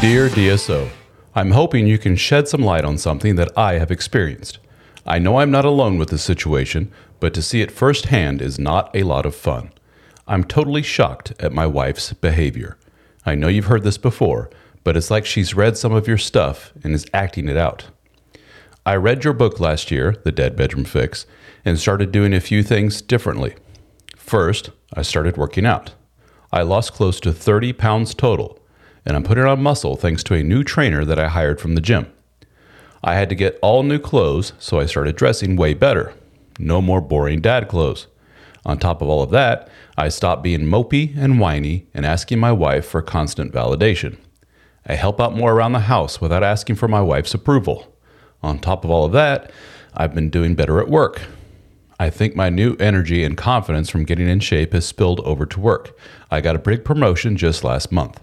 Dear DSO, I'm hoping you can shed some light on something that I have experienced. I know I'm not alone with this situation, but to see it firsthand is not a lot of fun. I'm totally shocked at my wife's behavior. I know you've heard this before, but it's like she's read some of your stuff and is acting it out. I read your book last year, The Dead Bedroom Fix, and started doing a few things differently. First, I started working out. I lost close to 30 pounds total and I'm putting on muscle thanks to a new trainer that I hired from the gym. I had to get all new clothes, so I started dressing way better. No more boring dad clothes. On top of all of that, I stopped being mopey and whiny and asking my wife for constant validation. I help out more around the house without asking for my wife's approval. On top of all of that, I've been doing better at work. I think my new energy and confidence from getting in shape has spilled over to work. I got a big promotion just last month.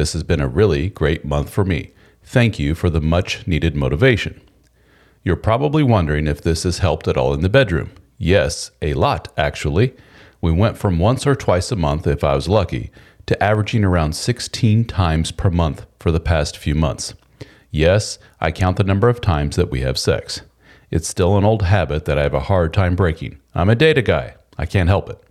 This has been a really great month for me. Thank you for the much needed motivation. You're probably wondering if this has helped at all in the bedroom. Yes, a lot, actually. We went from once or twice a month, if I was lucky, to averaging around 16 times per month for the past few months. Yes, I count the number of times that we have sex. It's still an old habit that I have a hard time breaking. I'm a data guy. I can't help it.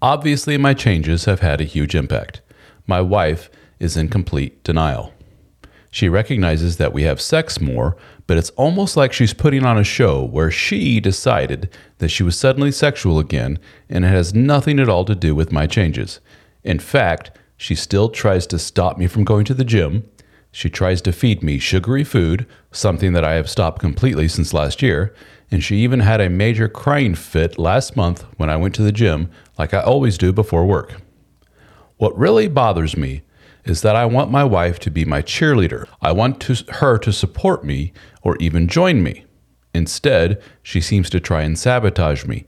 Obviously, my changes have had a huge impact my wife is in complete denial. She recognizes that we have sex more, but it's almost like she's putting on a show where she decided that she was suddenly sexual again and it has nothing at all to do with my changes. In fact, she still tries to stop me from going to the gym. She tries to feed me sugary food, something that I have stopped completely since last year, and she even had a major crying fit last month when I went to the gym, like I always do before work. What really bothers me is that I want my wife to be my cheerleader. I want to, her to support me or even join me. Instead, she seems to try and sabotage me.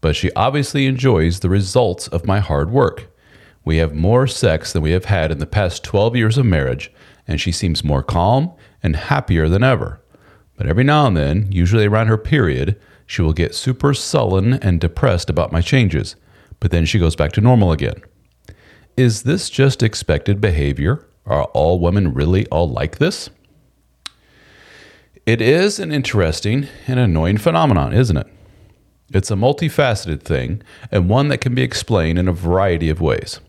But she obviously enjoys the results of my hard work. We have more sex than we have had in the past 12 years of marriage, and she seems more calm and happier than ever. But every now and then, usually around her period, she will get super sullen and depressed about my changes, but then she goes back to normal again. Is this just expected behavior? Are all women really all like this? It is an interesting and annoying phenomenon, isn't it? It's a multifaceted thing and one that can be explained in a variety of ways.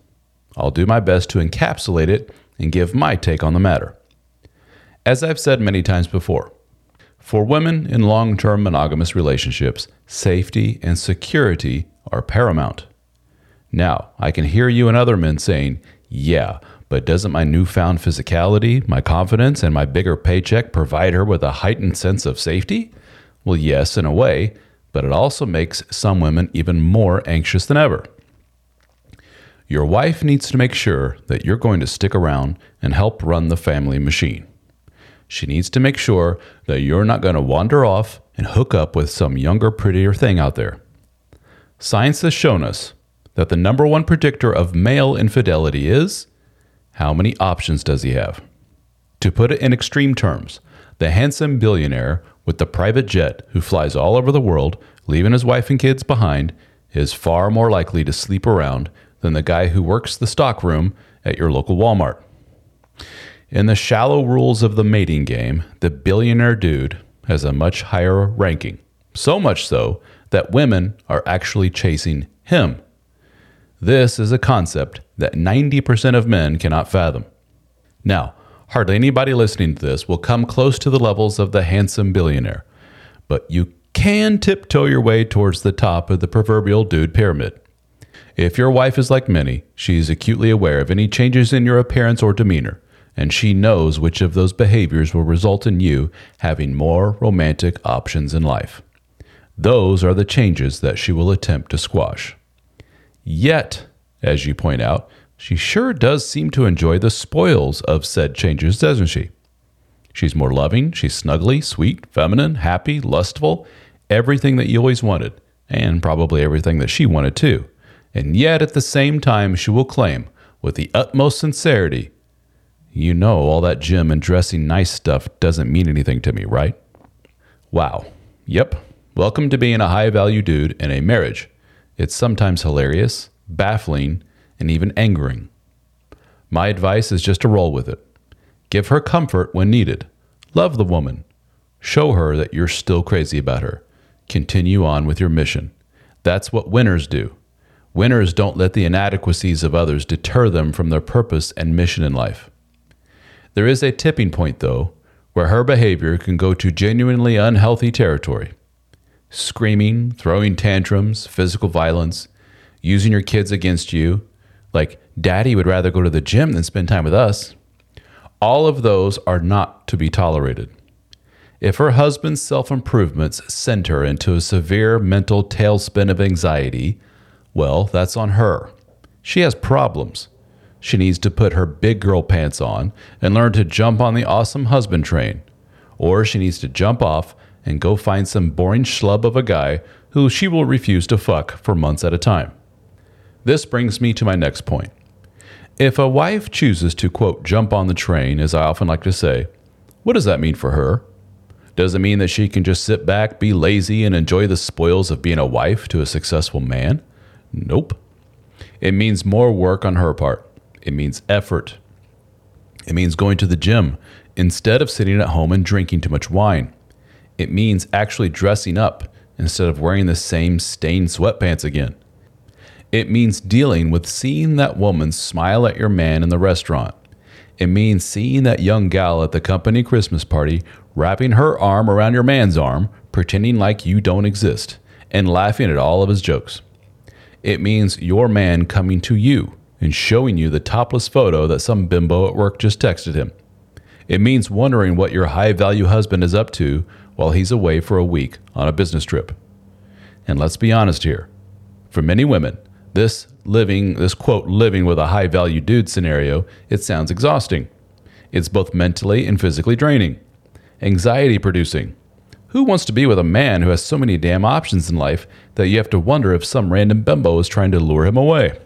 I'll do my best to encapsulate it and give my take on the matter. As I've said many times before, for women in long term monogamous relationships, safety and security are paramount. Now, I can hear you and other men saying, yeah, but doesn't my newfound physicality, my confidence, and my bigger paycheck provide her with a heightened sense of safety? Well, yes, in a way, but it also makes some women even more anxious than ever. Your wife needs to make sure that you're going to stick around and help run the family machine. She needs to make sure that you're not going to wander off and hook up with some younger, prettier thing out there. Science has shown us that the number one predictor of male infidelity is how many options does he have? To put it in extreme terms, the handsome billionaire with the private jet who flies all over the world, leaving his wife and kids behind, is far more likely to sleep around than the guy who works the stockroom at your local Walmart. In the shallow rules of the mating game, the billionaire dude has a much higher ranking. So much so that women are actually chasing him. This is a concept that 90% of men cannot fathom. Now, hardly anybody listening to this will come close to the levels of the handsome billionaire, but you can tiptoe your way towards the top of the proverbial dude pyramid. If your wife is like many, she is acutely aware of any changes in your appearance or demeanor, and she knows which of those behaviors will result in you having more romantic options in life. Those are the changes that she will attempt to squash. Yet, as you point out, she sure does seem to enjoy the spoils of said changes, doesn't she? She's more loving, she's snuggly, sweet, feminine, happy, lustful, everything that you always wanted, and probably everything that she wanted too. And yet at the same time, she will claim, with the utmost sincerity, you know, all that gym and dressing nice stuff doesn't mean anything to me, right? Wow. Yep. Welcome to being a high value dude in a marriage. It's sometimes hilarious, baffling, and even angering. My advice is just to roll with it. Give her comfort when needed. Love the woman. Show her that you're still crazy about her. Continue on with your mission. That's what winners do. Winners don't let the inadequacies of others deter them from their purpose and mission in life. There is a tipping point, though, where her behavior can go to genuinely unhealthy territory. Screaming, throwing tantrums, physical violence, using your kids against you, like daddy would rather go to the gym than spend time with us. All of those are not to be tolerated. If her husband's self improvements send her into a severe mental tailspin of anxiety, well, that's on her. She has problems. She needs to put her big girl pants on and learn to jump on the awesome husband train. Or she needs to jump off and go find some boring schlub of a guy who she will refuse to fuck for months at a time. This brings me to my next point. If a wife chooses to, quote, jump on the train, as I often like to say, what does that mean for her? Does it mean that she can just sit back, be lazy, and enjoy the spoils of being a wife to a successful man? Nope. It means more work on her part. It means effort. It means going to the gym instead of sitting at home and drinking too much wine. It means actually dressing up instead of wearing the same stained sweatpants again. It means dealing with seeing that woman smile at your man in the restaurant. It means seeing that young gal at the company Christmas party wrapping her arm around your man's arm, pretending like you don't exist, and laughing at all of his jokes. It means your man coming to you and showing you the topless photo that some bimbo at work just texted him. It means wondering what your high value husband is up to while he's away for a week on a business trip. And let's be honest here for many women, this living, this quote, living with a high value dude scenario, it sounds exhausting. It's both mentally and physically draining, anxiety producing. Who wants to be with a man who has so many damn options in life that you have to wonder if some random bimbo is trying to lure him away?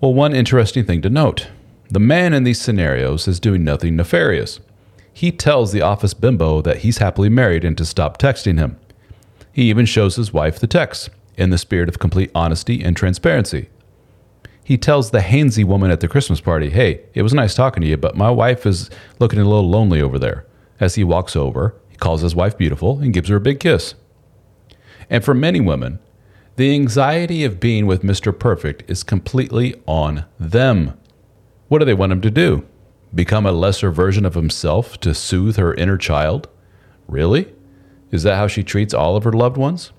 Well, one interesting thing to note the man in these scenarios is doing nothing nefarious. He tells the office bimbo that he's happily married and to stop texting him. He even shows his wife the text in the spirit of complete honesty and transparency. He tells the Hainsey woman at the Christmas party, Hey, it was nice talking to you, but my wife is looking a little lonely over there. As he walks over, he calls his wife beautiful and gives her a big kiss. And for many women, the anxiety of being with Mr. Perfect is completely on them. What do they want him to do? Become a lesser version of himself to soothe her inner child? Really? Is that how she treats all of her loved ones?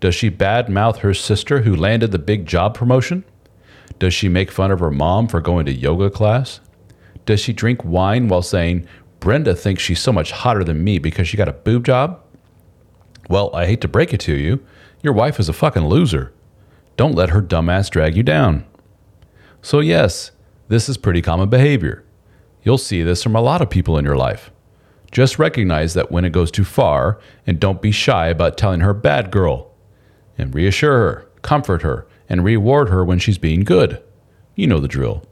Does she badmouth her sister who landed the big job promotion? Does she make fun of her mom for going to yoga class? Does she drink wine while saying, Brenda thinks she's so much hotter than me because she got a boob job? Well, I hate to break it to you, your wife is a fucking loser. Don't let her dumbass drag you down. So, yes, this is pretty common behavior. You'll see this from a lot of people in your life. Just recognize that when it goes too far, and don't be shy about telling her bad girl. and reassure her, comfort her, and reward her when she's being good. You know the drill.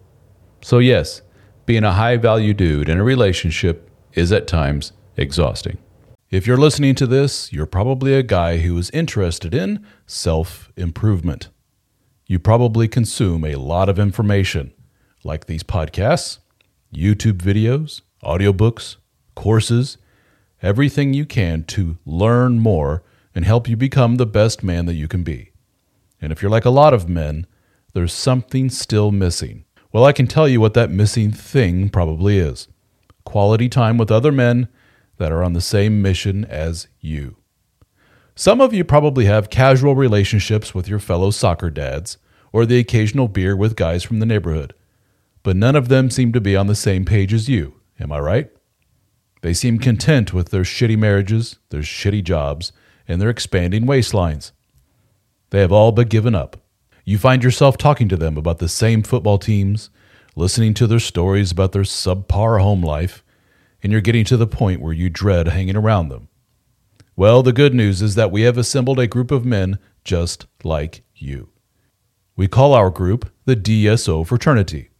So, yes, being a high value dude in a relationship is at times exhausting. If you're listening to this, you're probably a guy who is interested in self improvement. You probably consume a lot of information, like these podcasts, YouTube videos, audiobooks, courses, everything you can to learn more and help you become the best man that you can be. And if you're like a lot of men, there's something still missing. Well, I can tell you what that missing thing probably is quality time with other men that are on the same mission as you. Some of you probably have casual relationships with your fellow soccer dads or the occasional beer with guys from the neighborhood, but none of them seem to be on the same page as you. Am I right? They seem content with their shitty marriages, their shitty jobs, and their expanding waistlines. They have all but given up. You find yourself talking to them about the same football teams, listening to their stories about their subpar home life, and you're getting to the point where you dread hanging around them. Well, the good news is that we have assembled a group of men just like you. We call our group the DSO Fraternity.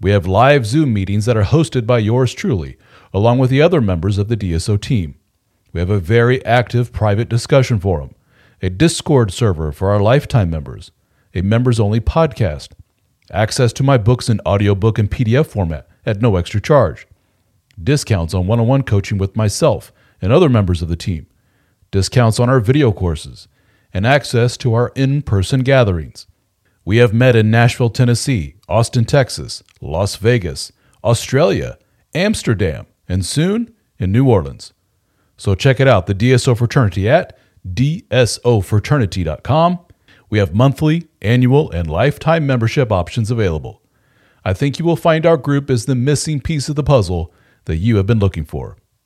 We have live Zoom meetings that are hosted by yours truly, along with the other members of the DSO team. We have a very active private discussion forum, a Discord server for our lifetime members, a members only podcast, access to my books in audiobook and PDF format at no extra charge, discounts on one on one coaching with myself and other members of the team, discounts on our video courses, and access to our in person gatherings. We have met in Nashville, Tennessee, Austin, Texas, Las Vegas, Australia, Amsterdam, and soon in New Orleans. So check it out, the DSO Fraternity at dsofraternity.com. We have monthly, annual, and lifetime membership options available. I think you will find our group is the missing piece of the puzzle that you have been looking for.